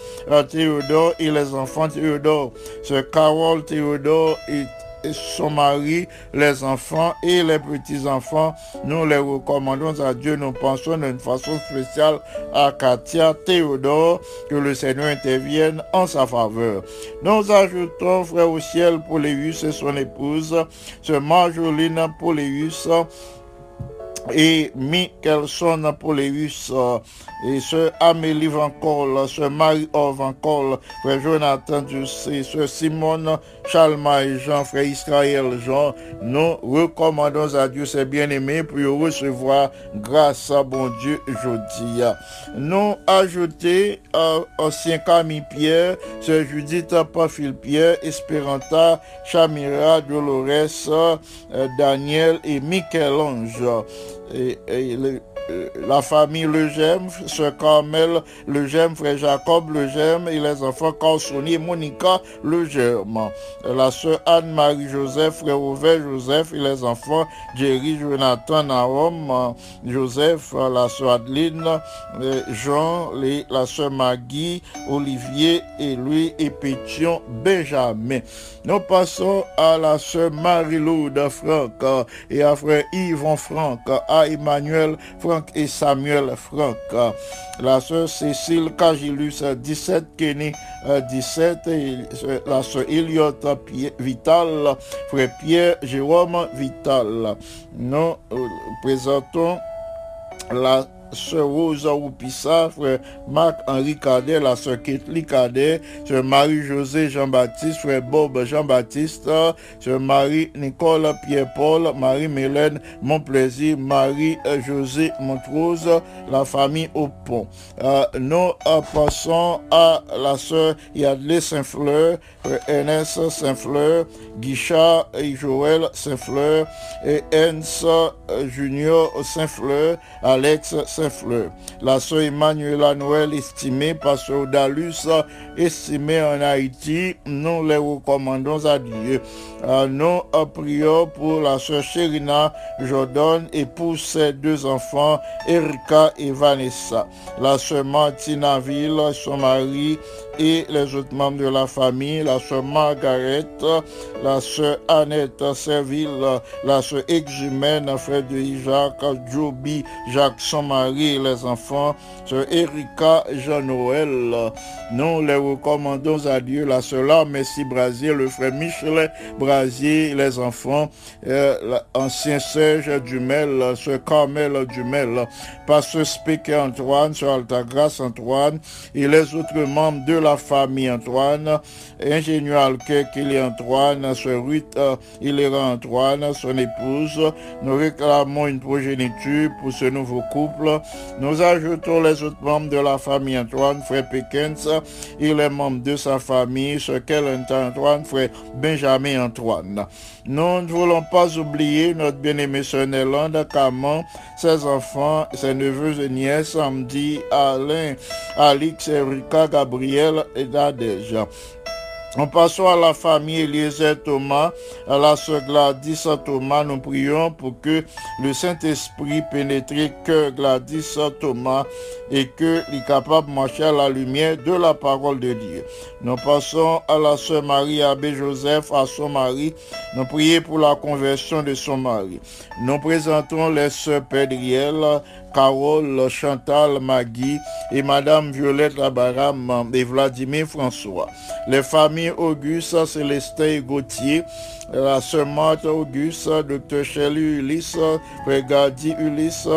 Théodore et les enfants Théodore, sœur Carole Théodore et son mari, les enfants et les petits-enfants. Nous les recommandons à Dieu. Nous pensons d'une façon spéciale à Katia Théodore, que le Seigneur intervienne en sa faveur. Nous ajoutons, frère au ciel, Poléus et son épouse, ce Marjoline Poléus et Michelson Poléus et ce Amélie Van Cole, ce Marie-Or Van Cole, frère Jonathan Ducé, ce Simone Chalma Jean, frère Israël Jean, nous recommandons à Dieu ses bien-aimés pour recevoir grâce à bon Dieu jeudi. Nous ajouter euh, ancien Camille Pierre, ce Judith Pafil Pierre, Esperanta, Chamira, Dolores, euh, Daniel et Michel-Ange. La famille Le Gem, sœur Carmel Le Gem, frère Jacob Le Gem et les enfants Carsoni et Monica Le Gem. La sœur Anne-Marie Joseph, frère Ouvert Joseph et les enfants Jerry, Jonathan, Naom, Joseph, la sœur Adeline, Jean, les, la sœur Maggie, Olivier et lui et Pétion Benjamin. Nous passons à la sœur Marie-Loude Franck et à frère Yvon Franck, à Emmanuel Franck et Samuel Franck. La sœur Cécile Cagilus 17, Kenny 17, et la sœur Eliot Vital, frère Pierre Jérôme Vital. Nous présentons la sœur Rosa Oupissa, frère Marc-Henri Cadet, la sœur Ketli Cadet, sœur Marie-José Jean-Baptiste, frère Bob Jean-Baptiste, sœur Marie-Nicole Pierre-Paul, Marie-Mélène Montplaisir, Marie-José Montrose, la famille au pont. Euh, nous euh, passons à la sœur Yadley Saint-Fleur, frère Saint-Fleur, Guichard et Joël Saint-Fleur, et Ensa Junior Saint-Fleur, Alex Saint-Fleur. La sœur Emmanuela Noël estimée, pasteur Dalus estimée en Haïti, nous les recommandons à Dieu. Nous prions pour la sœur Chérina Jordan et pour ses deux enfants, Erika et Vanessa. La sœur Martina Ville, son mari et les autres membres de la famille, la sœur Margaret, la sœur Annette Serville, la sœur Exumène, frère de Jacques, Joby, Jacques, son mari les enfants, sœur Erika, Jean-Noël. Nous les recommandons à Dieu, la sœur Messi Brasier, le frère Michel Brasier, les enfants, euh, l'ancien Serge Dumel, sœur Carmel Dumel, pasteur Speke Antoine, sœur Altagrace Antoine et les autres membres de la famille Antoine, ingénieur Alquet, est Antoine, sœur Ruth euh, Hilera Antoine, son épouse. Nous réclamons une progéniture pour ce nouveau couple. Nous ajoutons les autres membres de la famille Antoine, frère Pickens et les membres de sa famille, ce qu'elle Antoine, frère Benjamin Antoine. Nous ne voulons pas oublier notre bien-aimé sœur Nélande Caman, ses enfants, ses neveux et nièces, Samedi, Alain, Alix, Erika, Gabriel et. En passant à la famille Eliezer Thomas, à la sœur Gladys Thomas, nous prions pour que le Saint-Esprit pénètre que Gladys Thomas et que est capable de marcher à la lumière de la parole de Dieu. Nous passons à la sœur Marie Abbé Joseph, à son mari. Nous prions pour la conversion de son mari. Nous présentons les sœurs Pédriel, Carole, Chantal, Maggie et Madame Violette Labaram et Vladimir François. Les familles Auguste, Célestin et Gauthier, la sœur Marthe Auguste, Dr. Shelley Ulysse, Regadi Ulysse,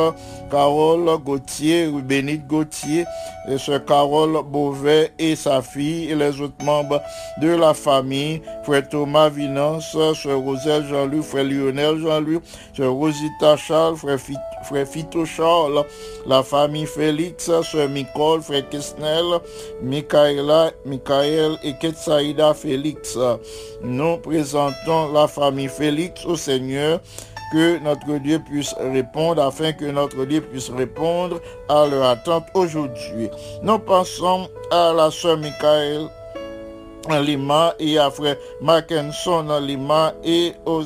Carole Gauthier, Bénite Gauthier, et sœur Carole Beauvais et sa fille et les autres membres de la famille, frère Thomas Vinance, sœur Roselle Jean-Louis, frère Lionel Jean-Louis, sœur Rosita Charles, frère frère Fito Charles, la famille Félix, sœur Nicole, frère Kesnel, Michaela, Michael et Ketsaïda Félix. Nous présentons la famille Félix au Seigneur que notre Dieu puisse répondre, afin que notre Dieu puisse répondre à leur attente aujourd'hui. Nous passons à la sœur Michael Lima et à frère Mackinson Lima et aux,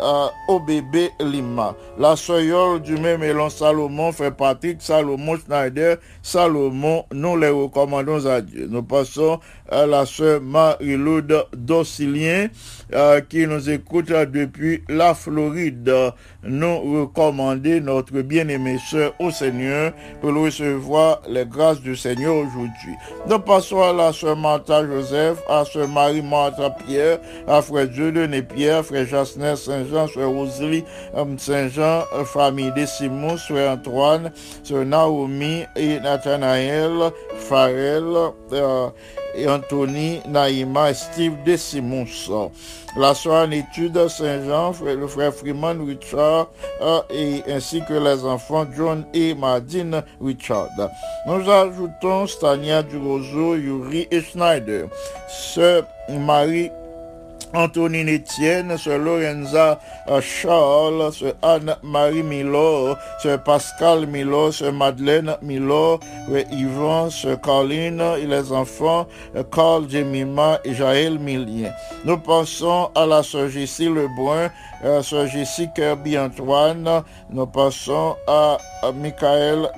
euh, au bébé Lima. La soyole du même élan Salomon fait Patrick Salomon Schneider Salomon. Nous les recommandons à Dieu. Nous passons à la sœur Marie-Laude Docilien euh, qui nous écoute depuis la Floride. Nous recommander notre bien-aimée sœur au Seigneur pour recevoir les grâces du Seigneur aujourd'hui. Nous passons à la sœur Martha Joseph, à sœur Marie-Martha Pierre, à frère Dieu de Pierre, frère Jasner Saint-Jean, sœur Rosalie Saint-Jean, famille des Simons, sœur Antoine, sœur Naomi et Nathanaël, Farel, euh, et Anthony, Naïma et Steve Desimons. La soeur en étude Saint-Jean, le frère Freeman Richard euh, ainsi que les enfants John et Madine Richard. Nous ajoutons Stania Durozo, Yuri et Schneider. Sœur Marie Antonine Etienne, Sœur Lorenza euh, Charles, Sœur Anne-Marie Milo, Sœur Pascal Milo, Sœur Madeleine Milo, Yvan, Sœur Caroline et les enfants euh, Carl Jemima et Jaël Milien. Nous passons à la Sœur Jessie Lebrun, euh, Sœur Jessie Kirby Antoine, nous passons à, Michael,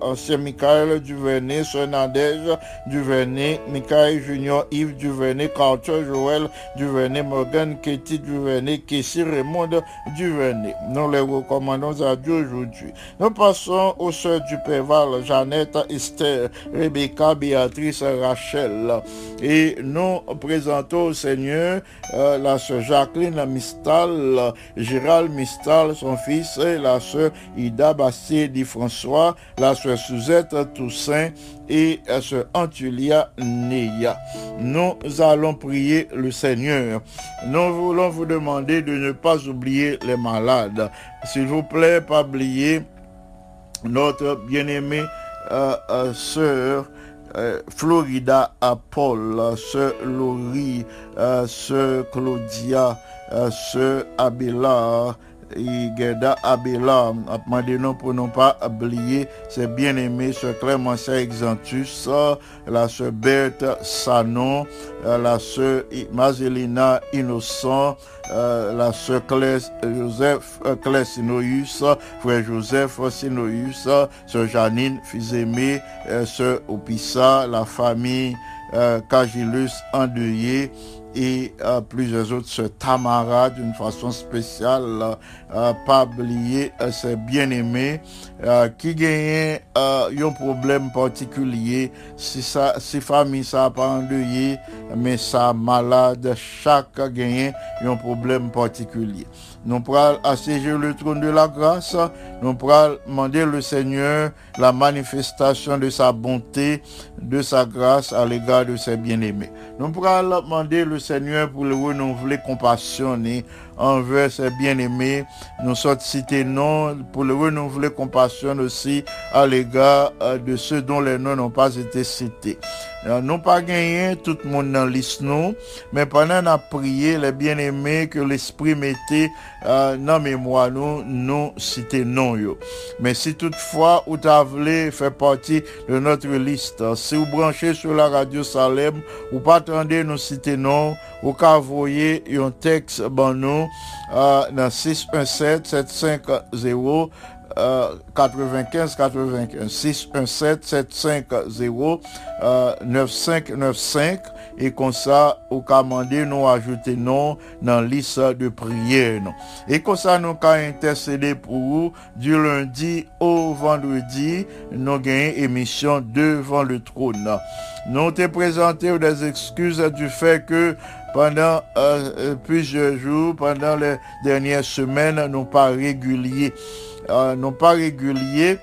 ancien Michael Duvernay, Sœur Nadège Duvernay, Michael Junior Yves Duvernay, Carter Joël Duvernay, Morgan Katie Duvernay, Kessie Raymond Duvernay. Nous les recommandons à Dieu aujourd'hui. Nous passons aux sœurs du Péval, Jeannette, Esther, Rebecca, Béatrice, Rachel. Et nous présentons au Seigneur euh, la sœur Jacqueline Mistal, Gérald Mistal, son fils, la sœur Ida Bastille dit François, la sœur Suzette Toussaint et sœur Antulia Neya. Nous allons prier le Seigneur. Nous voulons vous demander de ne pas oublier les malades. S'il vous plaît, pas oublier notre bien-aimée euh, euh, sœur euh, Florida Paul, sœur Laurie, sœur Claudia, sœur Abela, et Gerda Abela, a demandé non pour ne pas oublier ses bien-aimés, sœur Clémentia Exantus, la sœur Berthe Sanon, euh, la sœur Mazelina Innocent, euh, la sœur Joseph, euh, Claire Sinoïus, frère Joseph Sinoïus, sœur Janine euh, sœur Opissa, la famille Cagilus endeuillé et plusieurs autres sœurs Tamara d'une façon spéciale, euh, pas oublier euh, ses bien-aimés qui gagnent euh, un problème particulier, si si famille ça pas endeuillé, mais ça malade, chaque gagne un problème particulier. Nous pourrons assiéger le trône de la grâce, nous pourrons demander le Seigneur la manifestation de sa bonté, de sa grâce à l'égard de ses bien-aimés. Nous pourrons demander le Seigneur pour le renouveler compassionné envers ses bien-aimés. Nous sommes cités non pour le renouveler compassion aussi à l'égard euh, de ceux dont les noms n'ont pas été cités. Euh, Nous pas gagné tout le monde dans liste nous, mais pendant qu'on a prié les bien-aimés que l'Esprit mettait euh, dans mémoire nous, nous citer non yo. Mais si toutefois ou t'as voulu faire partie de notre liste, euh, si vous branchez sur la radio Salem, ou pas attendez nous citer non, ou qu'à envoyer un texte ben nous euh, dans 617 750 euh, 95 95 617 750 euh, 9595 et comme ça ou commander nous ajouter non dans liste de prière et comme ça nous qu'à intercéder pour vous du lundi au vendredi. Nous gagnons émission devant le trône nous te présenté des excuses du fait que pendant euh, euh, plusieurs jours, pendant les dernières semaines, nous pas réguliers, euh, non pas réguliers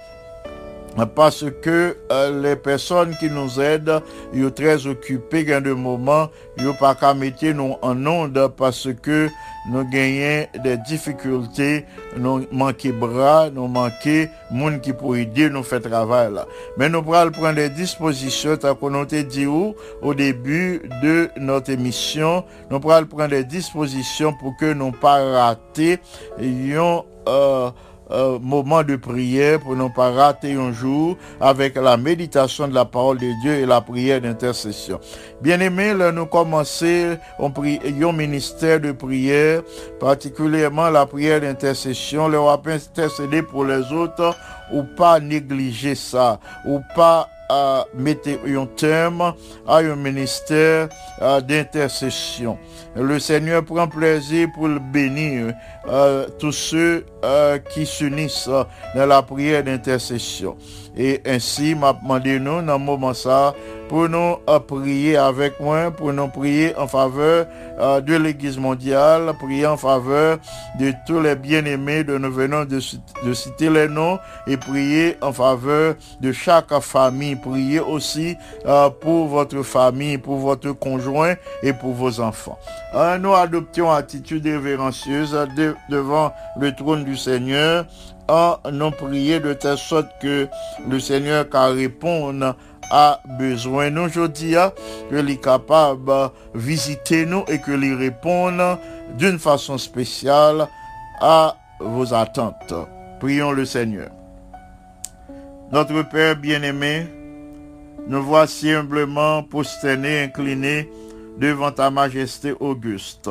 parce que euh, les personnes qui nous aident, ils sont très occupés gain de moment, ils pas qu'à mettre nous en onde parce que nous gagnons des difficultés, nous manquons bras, nous manquons monde qui pour aider nous faire travail. Mais nous pourrons prendre des dispositions, tant qu'on a dit où, au début de notre émission, nous pourrons prendre des dispositions pour que nous pas rater un euh, euh, moment de prière pour ne pas rater un jour avec la méditation de la parole de Dieu et la prière d'intercession. Bien-aimés, là, nous commençons un ministère de prière, particulièrement la prière d'intercession. Le intercéder pour les autres ou pas négliger ça, ou pas à mettre un terme à un ministère euh, d'intercession. Le Seigneur prend plaisir pour le bénir euh, tous ceux euh, qui s'unissent dans la prière d'intercession. Et ainsi, m'a demandé nous, dans le moment ça, pour nous euh, prier avec moi, pour nous prier en faveur euh, de l'Église mondiale, prier en faveur de tous les bien-aimés de nous venons de, cit- de citer les noms et prier en faveur de chaque famille. Prier aussi euh, pour votre famille, pour votre conjoint et pour vos enfants. Nous adoptions attitude révérencieuse de- devant le trône du Seigneur en nous prier de telle sorte que le Seigneur répondre à besoin aujourd'hui, que l'il est capable de visiter nous et que l'il réponde d'une façon spéciale à vos attentes. Prions le Seigneur. Notre Père bien-aimé, nous voici humblement prosternés, inclinés devant ta majesté auguste.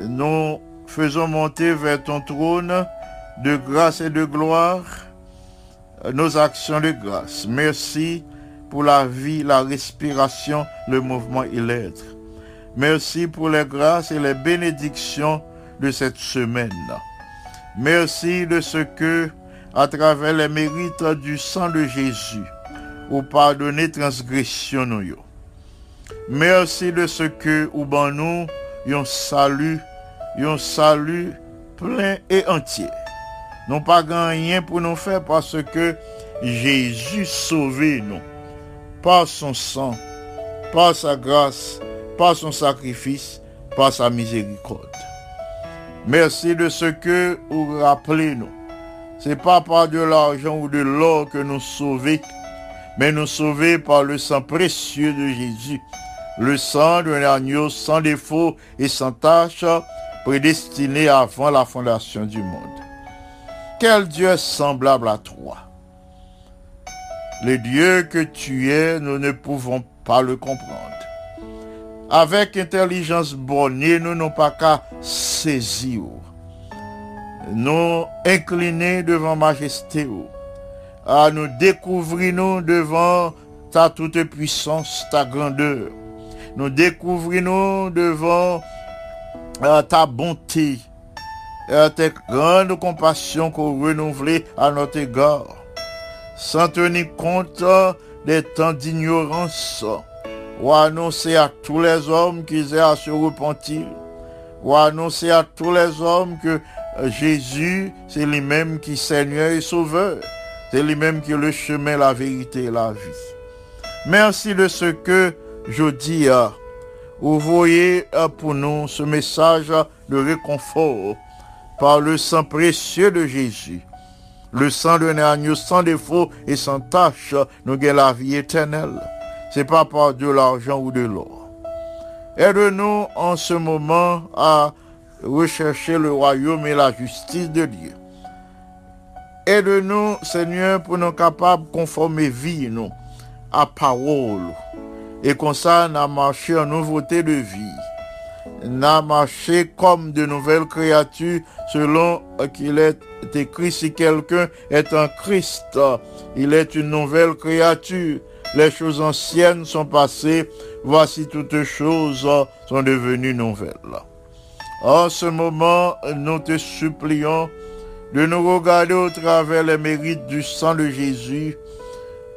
Nous faisons monter vers ton trône de grâce et de gloire nos actions de grâce. Merci pour la vie, la respiration, le mouvement et l'être. Merci pour les grâces et les bénédictions de cette semaine. Merci de ce que, à travers les mérites du sang de Jésus, ou pardonner transgression. Merci de ce que, ou ban nous, yon salut, yon salut plein et entier. Non pas rien pour nous faire parce que Jésus sauvé nous par son sang, par sa grâce, par son sacrifice, par sa miséricorde. Merci de ce que vous rappelez nous. C'est pas par de l'argent ou de l'or que nous sauvés, mais nous sauvés par le sang précieux de Jésus, le sang d'un agneau sans défaut et sans tache, prédestiné avant la fondation du monde. Quel Dieu semblable à toi Le Dieu que tu es, nous ne pouvons pas le comprendre. Avec intelligence bornée, nous n'avons pas qu'à saisir. Nous incliner devant majesté. Nous découvrir nous devant ta toute puissance, ta grandeur. Nous découvrir nous devant euh, ta bonté, tes grandes compassions qu'on renouvelait à notre égard, sans tenir compte des temps d'ignorance, ou annoncer à tous les hommes qu'ils aient à se repentir, ou annoncer à tous les hommes que Jésus, c'est lui-même qui est Seigneur et Sauveur, c'est lui-même qui est le chemin, la vérité et la vie. Merci de ce que je dis, euh, vous voyez euh, pour nous ce message de réconfort par le sang précieux de Jésus. Le sang d'un agneau sans défaut et sans tache nous gagne la vie éternelle. C'est pas par de l'argent ou de l'or. Aide-nous en ce moment à rechercher le royaume et la justice de Dieu. Aide-nous, Seigneur, pour nous capables de conformer vie nous à parole. Et comme ça, nous marcher en nouveauté de vie. Nous marcher comme de nouvelles créatures selon qu'il est écrit si quelqu'un est un Christ, il est une nouvelle créature. Les choses anciennes sont passées, voici toutes choses sont devenues nouvelles. En ce moment, nous te supplions de nous regarder au travers les mérites du sang de Jésus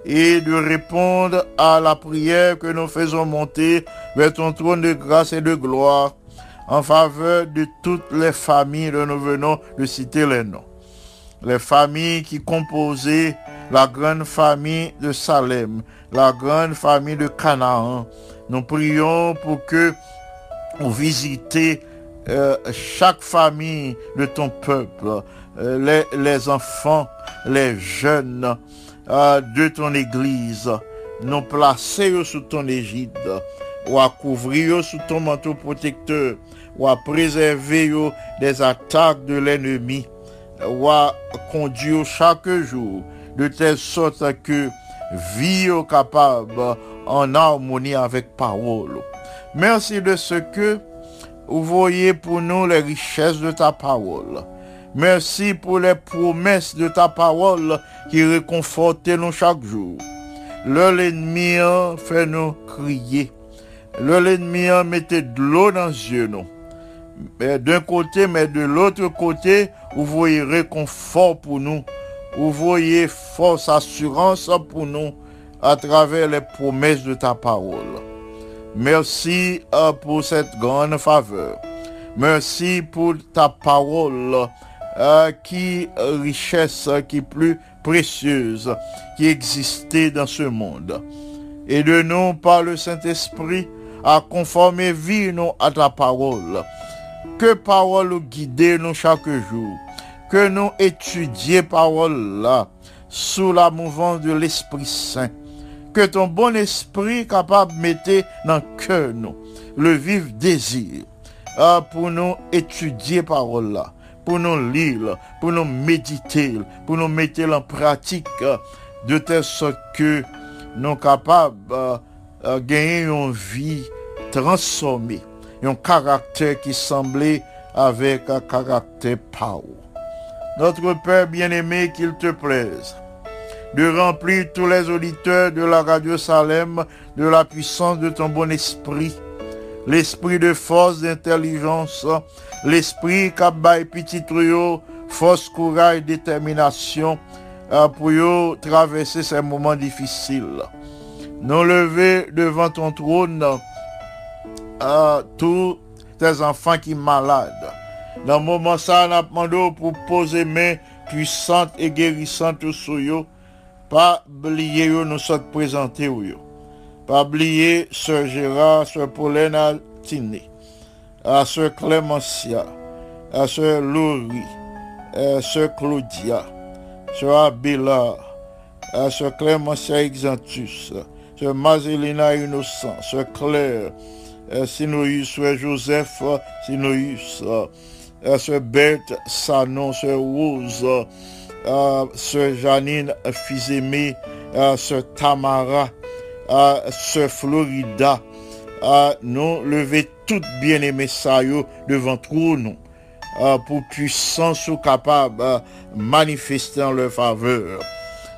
et de répondre à la prière que nous faisons monter vers ton trône de grâce et de gloire en faveur de toutes les familles dont nous venons de citer les noms. Les familles qui composaient la grande famille de Salem, la grande famille de Canaan. Nous prions pour que vous visitez euh, chaque famille de ton peuple, euh, les, enfants, les jeunes de ton église, nous placer sous ton égide, ou à couvrir sous ton manteau protecteur, ou à préserver des attaques de l'ennemi, ou à conduire chaque jour, de telle sorte que vie capable en harmonie avec parole. Merci de ce que vous voyez pour nous les richesses de ta parole. Merci pour les promesses de ta parole qui réconfortent nous chaque jour. Le l'ennemi fait nous crier. Le l'ennemi mettait de l'eau dans les yeux d'un côté, mais de l'autre côté, vous voyez réconfort pour nous. Vous voyez force, assurance pour nous à travers les promesses de ta parole. Merci euh, pour cette grande faveur. Merci pour ta parole euh, qui richesse qui est plus précieuse qui existait dans ce monde. Et de nous par le Saint-Esprit à conformer vie nous à ta parole. Que parole guide nous chaque jour. que nous étudions parole là, sous la mouvance de l'Esprit Saint. Que ton bon esprit capable de mettre dans cœur nous, le vif désir, pour nous étudier parole là, pour nous lire, pour nous méditer, pour nous mettre en pratique, de telle sorte que nous sommes capables de gagner une vie transformée, un caractère qui semblait avec un caractère power. Notre Père bien-aimé, qu'il te plaise de remplir tous les auditeurs de la radio Salem de la puissance de ton bon esprit, l'esprit de force, d'intelligence, l'esprit qui a petit trio, force, courage, détermination euh, pour traverser ces moments difficiles. Nous lever devant ton trône euh, tous tes enfants qui malades. Dans le moment ça, a demandé pour poser main puissante et guérissante sur eux. Pas oublier nous sommes présentés. Pas oublier Sœur Gérard, Sœur Pauline Altiné, à Sœur Clémentia, à Sœur Laurie, à Sœur Claudia, Sœur Abela, à Sœur Clémentia Exantus, Sœur Mazelina Innocent, Sœur Claire, Sinoïus, Sœur Joseph Sinoïus, Sœur Berthe Sanon, Sœur Rose, Sœur Janine Fizemé, Sœur Tamara, Sœur Florida, nous lever toutes bien-aimées ça devant nous. Pour puissance ou capable manifester en leur faveur.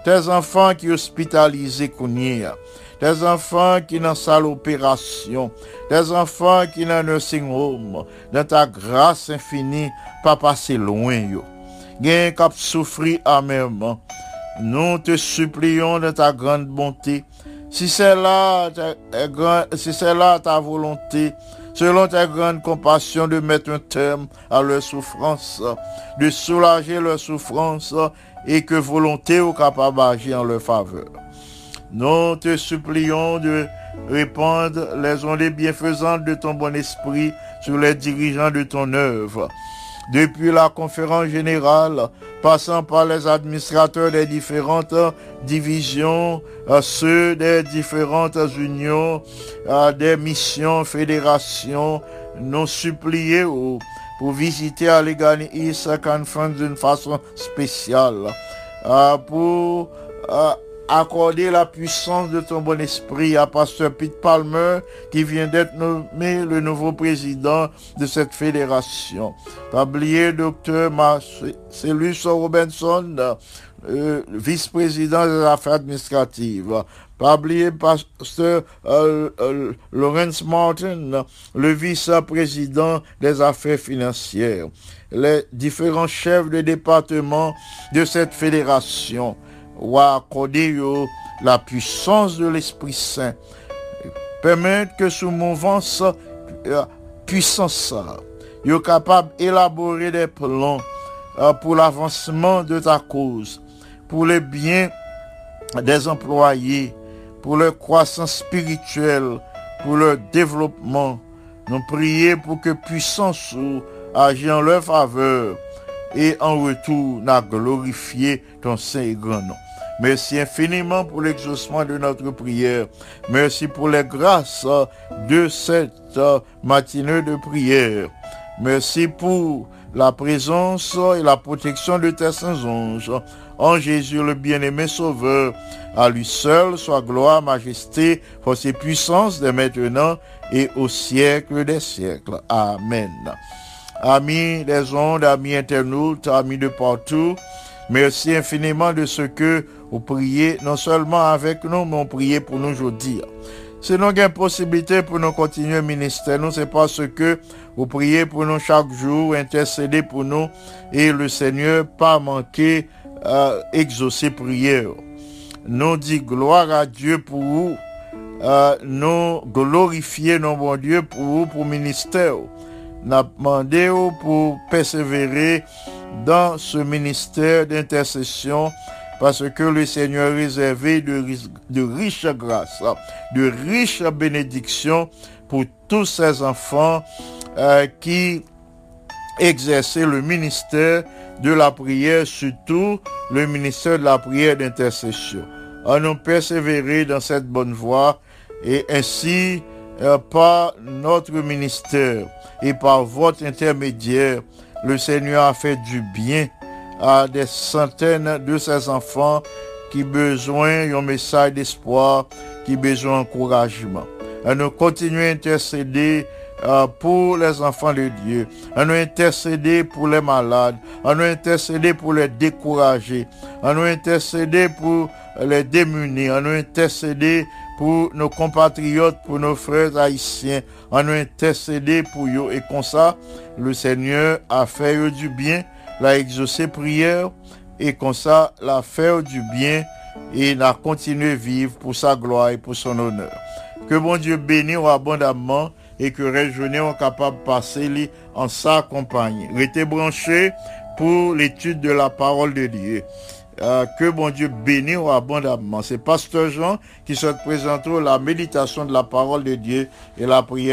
Tes enfants qui hospitalisés Kounia, tes enfants qui dans salle opération, tes enfants qui dans nursing home, dans ta grâce infinie, pas passer loin yo. Gen kap souffri amèrement, nous te supplions de ta grande bonté, si c'est là, ta volonté, selon ta grande compassion de mettre un terme à leur souffrance, de soulager leur souffrance et que volonté ou capable d'agir en leur faveur. Nous te supplions de répandre les ondes bienfaisantes de ton bon esprit sur les dirigeants de ton œuvre. Depuis la conférence générale, passant par les administrateurs des différentes divisions, ceux des différentes unions, des missions, fédérations, nous supplier pour visiter à l'Eganis Conference d'une façon spéciale, accorder la puissance de ton bon esprit à Pasteur Pete Palmer qui vient d'être nommé le nouveau président de cette fédération. Pas oublier Docteur Marcellus Robinson, euh, vice-président des affaires administratives. Pas oublier Pasteur euh, euh, Lawrence Martin, le vice-président des affaires financières. Les différents chefs de département de cette fédération ou accorder la puissance de l'Esprit Saint. Permettre que sous mouvance euh, puissance, yo capable d'élaborer des plans euh, pour l'avancement de ta cause, pour le bien des employés, pour leur croissance spirituelle, pour leur développement. Nous prions pour que puissance agisse en leur faveur et en retour, n'a glorifié ton Saint et grand nom. Merci infiniment pour l'exaucement de notre prière. Merci pour les grâces de cette matinée de prière. Merci pour la présence et la protection de tes saints anges. En Jésus le bien-aimé Sauveur, à lui seul soit gloire, majesté, force et puissance de maintenant et au siècle des siècles. Amen. Amis des ondes, amis internautes, amis de partout, merci infiniment de ce que vous priez, non seulement avec nous, mais vous priez pour nous aujourd'hui. Si nous avons une possibilité pour nous continuer ministère, nous, c'est parce que vous priez pour nous chaque jour, intercéder pour nous, et le Seigneur pas manquer euh, exaucer prière. Nous dit gloire à Dieu pour vous, euh, nous glorifier nos bon Dieu pour vous, pour ministère n'a demandé pour persévérer dans ce ministère d'intercession parce que le Seigneur a réservé de, riches grâces, de riches bénédictions pour tous ces enfants euh, qui exercer le ministère de la prière, surtout le ministère de la prière d'intercession. À nous persévérer dans cette bonne voie et ainsi euh, par notre ministère et par votre intermédiaire, le Seigneur a fait du bien à des centaines de ses enfants qui besoin d'un message d'espoir, qui besoin d'encouragement. Nous continuer à intercéder euh, pour les enfants de Dieu, à nous intercéder pour les malades, à nous intercéder pour les décourager, à nous intercéder pour les démunis, à nous intercéder pour nos compatriotes, pour nos frères haïtiens, à nous intercéder pour eux. Et comme ça, le Seigneur a fait eux du bien, l'a exaucé prière, et comme ça, l'a fait du bien, et il a continué à vivre pour sa gloire et pour son honneur. Que bon Dieu bénisse abondamment et que est capable de passer en sa compagnie. Restez branchés pour l'étude de la parole de Dieu. Euh, que bon Dieu bénisse abondamment. C'est Pasteur Jean qui se présente la méditation de la parole de Dieu et la prière